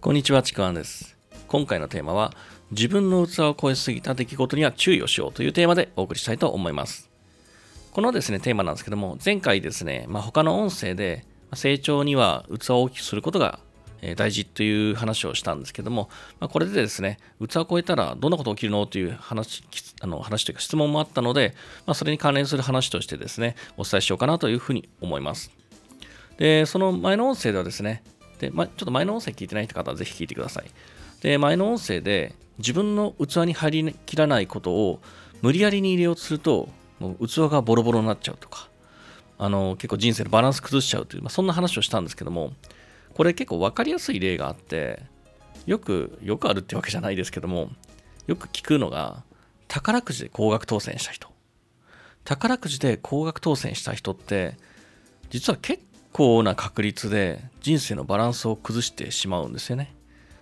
こんにちは、ちくわんです。今回のテーマは、自分の器を超えすぎた出来事には注意をしようというテーマでお送りしたいと思います。このですね、テーマなんですけども、前回ですね、まあ、他の音声で、成長には器を大きくすることが大事という話をしたんですけども、まあ、これでですね、器を超えたらどんなこと起きるのという話、あの話というか質問もあったので、まあ、それに関連する話としてですね、お伝えしようかなというふうに思います。で、その前の音声ではですね、でま、ちょっと前の音声聞いてない方はぜひ聞いてください。で、前の音声で自分の器に入りきらないことを無理やりに入れようとすると、もう器がボロボロになっちゃうとか、あの結構人生のバランス崩しちゃうという、まあ、そんな話をしたんですけども、これ結構分かりやすい例があって、よく、よくあるってわけじゃないですけども、よく聞くのが、宝くじで高額当選した人。宝くじで高額当選した人って、実は結構な確率で人生のバランスを崩してしまうんですよね。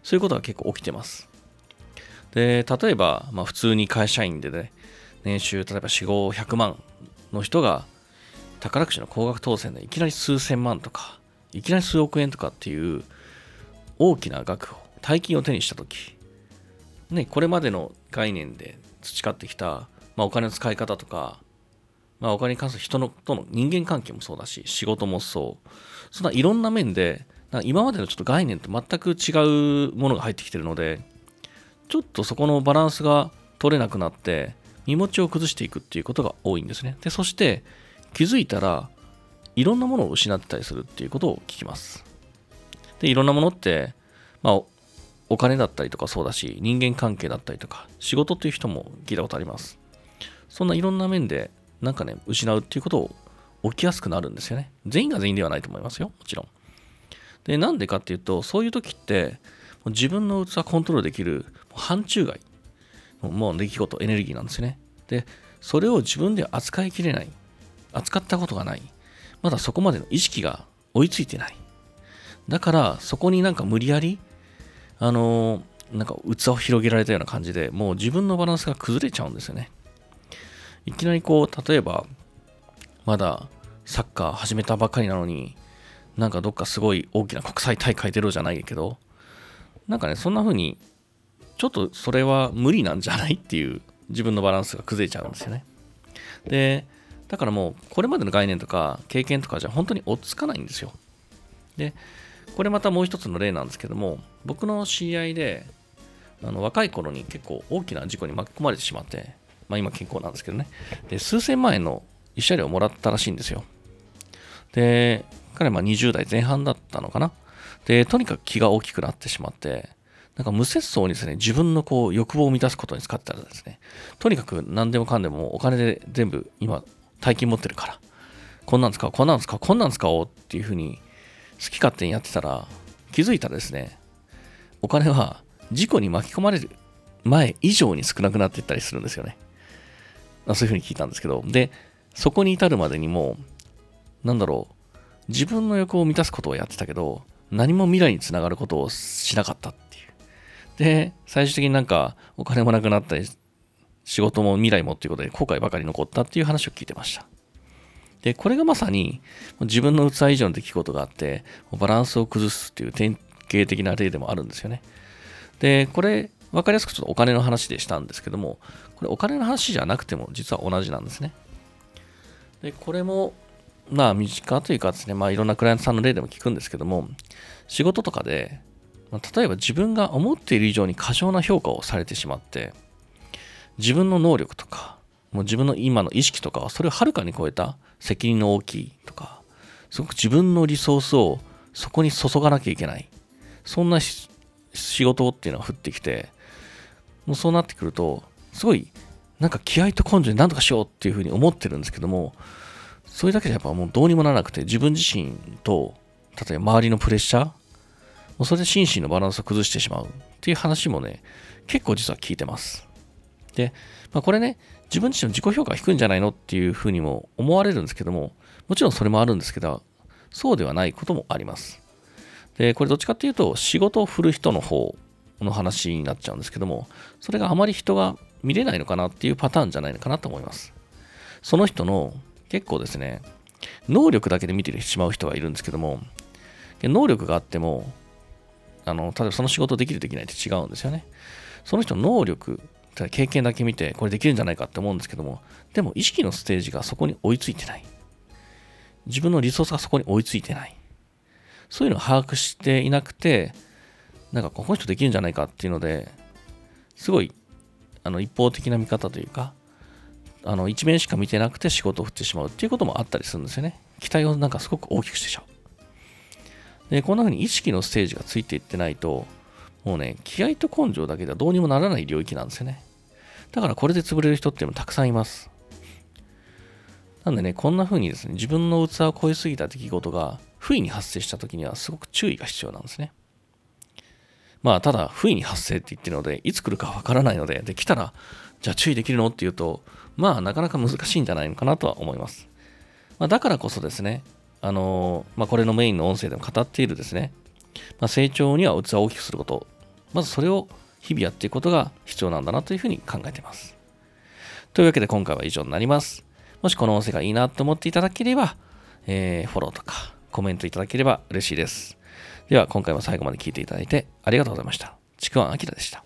そういうことが結構起きてます。で、例えば、まあ、普通に会社員でね、年収、例えば4、5、100万の人が、宝くじの高額当選でいきなり数千万とか、いきなり数億円とかっていう大きな額を、大金を手にしたとき、ね、これまでの概念で培ってきた、まあ、お金の使い方とか、まあ、お金に関する人のとの人間関係もそうだし、仕事もそう。そんないろんな面で、今までのちょっと概念と全く違うものが入ってきてるので、ちょっとそこのバランスが取れなくなって、身持ちを崩していくっていうことが多いんですね。で、そして気づいたら、いろんなものを失ってたりするっていうことを聞きます。で、いろんなものって、まあ、お金だったりとかそうだし、人間関係だったりとか、仕事っていう人も聞いたことあります。そんないろんな面で、なんかね、失うっていうことを起きやすくなるんですよね。全員が全員ではないと思いますよ、もちろん。で、なんでかっていうと、そういう時って、自分の器コントロールできる範疇外もう出来事、エネルギーなんですよね。で、それを自分で扱いきれない。扱ったことがない。まだそこまでの意識が追いついてない。だから、そこになんか無理やり、あのーなんか器を広げられたような感じで、もう自分のバランスが崩れちゃうんですよね。いきなりこう、例えば、まだサッカー始めたばっかりなのに、なんかどっかすごい大きな国際大会出ろじゃないけど、なんかね、そんな風に、ちょっとそれは無理なんじゃないっていう自分のバランスが崩れちゃうんですよね。で、だからもう、これまでの概念とか経験とかじゃ本当に追っつかないんですよ。で、これまたもう一つの例なんですけども、僕の知り合いで、あの若い頃に結構大きな事故に巻き込まれてしまって、まあ今健康なんですけどね。で、数千万円の慰謝料をもらったらしいんですよ。で、彼は20代前半だったのかな。で、とにかく気が大きくなってしまって、なんか無節操にですね、自分のこう欲望を満たすことに使ってたらですね、とにかく何でもかんでもお金で全部今、大金持ってるから、こんなん使おう、こんなん使おう、こんなん使おうっていうふうに好き勝手にやってたら、気づいたらですね、お金は事故に巻き込まれる前以上に少なくなっていったりするんですよね。あそういうふうに聞いたんですけど、で、そこに至るまでにも、なんだろう、自分の欲を満たすことをやってたけど、何も未来につながることをしなかったっていう。で、最終的になんかお金もなくなったり、仕事も未来もっていうことで後悔ばかり残ったっていう話を聞いてました。で、これがまさに自分の器以上の出来事があって、バランスを崩すっていう典型的な例でもあるんですよね。で、これ、わかりやすくちょっとお金の話でしたんですけども、これお金の話じゃなくても実は同じなんですね。で、これも、まあ身近というかですね、まあいろんなクライアントさんの例でも聞くんですけども、仕事とかで、まあ例えば自分が思っている以上に過剰な評価をされてしまって、自分の能力とか、もう自分の今の意識とかはそれをはるかに超えた責任の大きいとか、すごく自分のリソースをそこに注がなきゃいけない。そんな仕事っていうのが降ってきて、もうそうなってくると、すごい、なんか気合と根性で何とかしようっていうふうに思ってるんですけども、それだけじゃやっぱもうどうにもならなくて、自分自身と、例えば周りのプレッシャー、もうそれで心身のバランスを崩してしまうっていう話もね、結構実は聞いてます。で、まあ、これね、自分自身の自己評価が低いんじゃないのっていうふうにも思われるんですけども、もちろんそれもあるんですけど、そうではないこともあります。で、これどっちかっていうと、仕事を振る人の方の話になっちゃうんですけども、それがあまり人が見れないのかなっていうパターンじゃないのかなと思います。その人の結構ですね、能力だけで見てしまう人がいるんですけども、能力があっても、あの、例えばその仕事できるできないって違うんですよね。その人の能力、経験だけ見て、これできるんじゃないかって思うんですけども、でも意識のステージがそこに追いついてない。自分のリソースがそこに追いついてない。そういうのを把握していなくて、なんかこの人できるんじゃないかっていうので、すごいあの一方的な見方というか、あの一面しか見てなくて仕事を振ってしまうっていうこともあったりするんですよね。期待をなんかすごく大きくしてしまう。で、こんな風に意識のステージがついていってないと、もうね、気合と根性だけではどうにもならない領域なんですよね。だからこれで潰れる人っていうのもたくさんいます。なんでね、こんな風にですね、自分の器を超えすぎた出来事が不意に発生した時にはすごく注意が必要なんですね。まあ、ただ、不意に発生って言ってるので、いつ来るかわからないので、で、来たら、じゃあ注意できるのっていうと、まあ、なかなか難しいんじゃないのかなとは思います。まあ、だからこそですね、あの、まあ、これのメインの音声でも語っているですね、まあ、成長には器を大きくすること、まずそれを日々やっていくことが必要なんだなというふうに考えています。というわけで今回は以上になります。もしこの音声がいいなと思っていただければ、えー、フォローとかコメントいただければ嬉しいです。では今回も最後まで聴いていただいてありがとうございました。ちくわんあきらでした。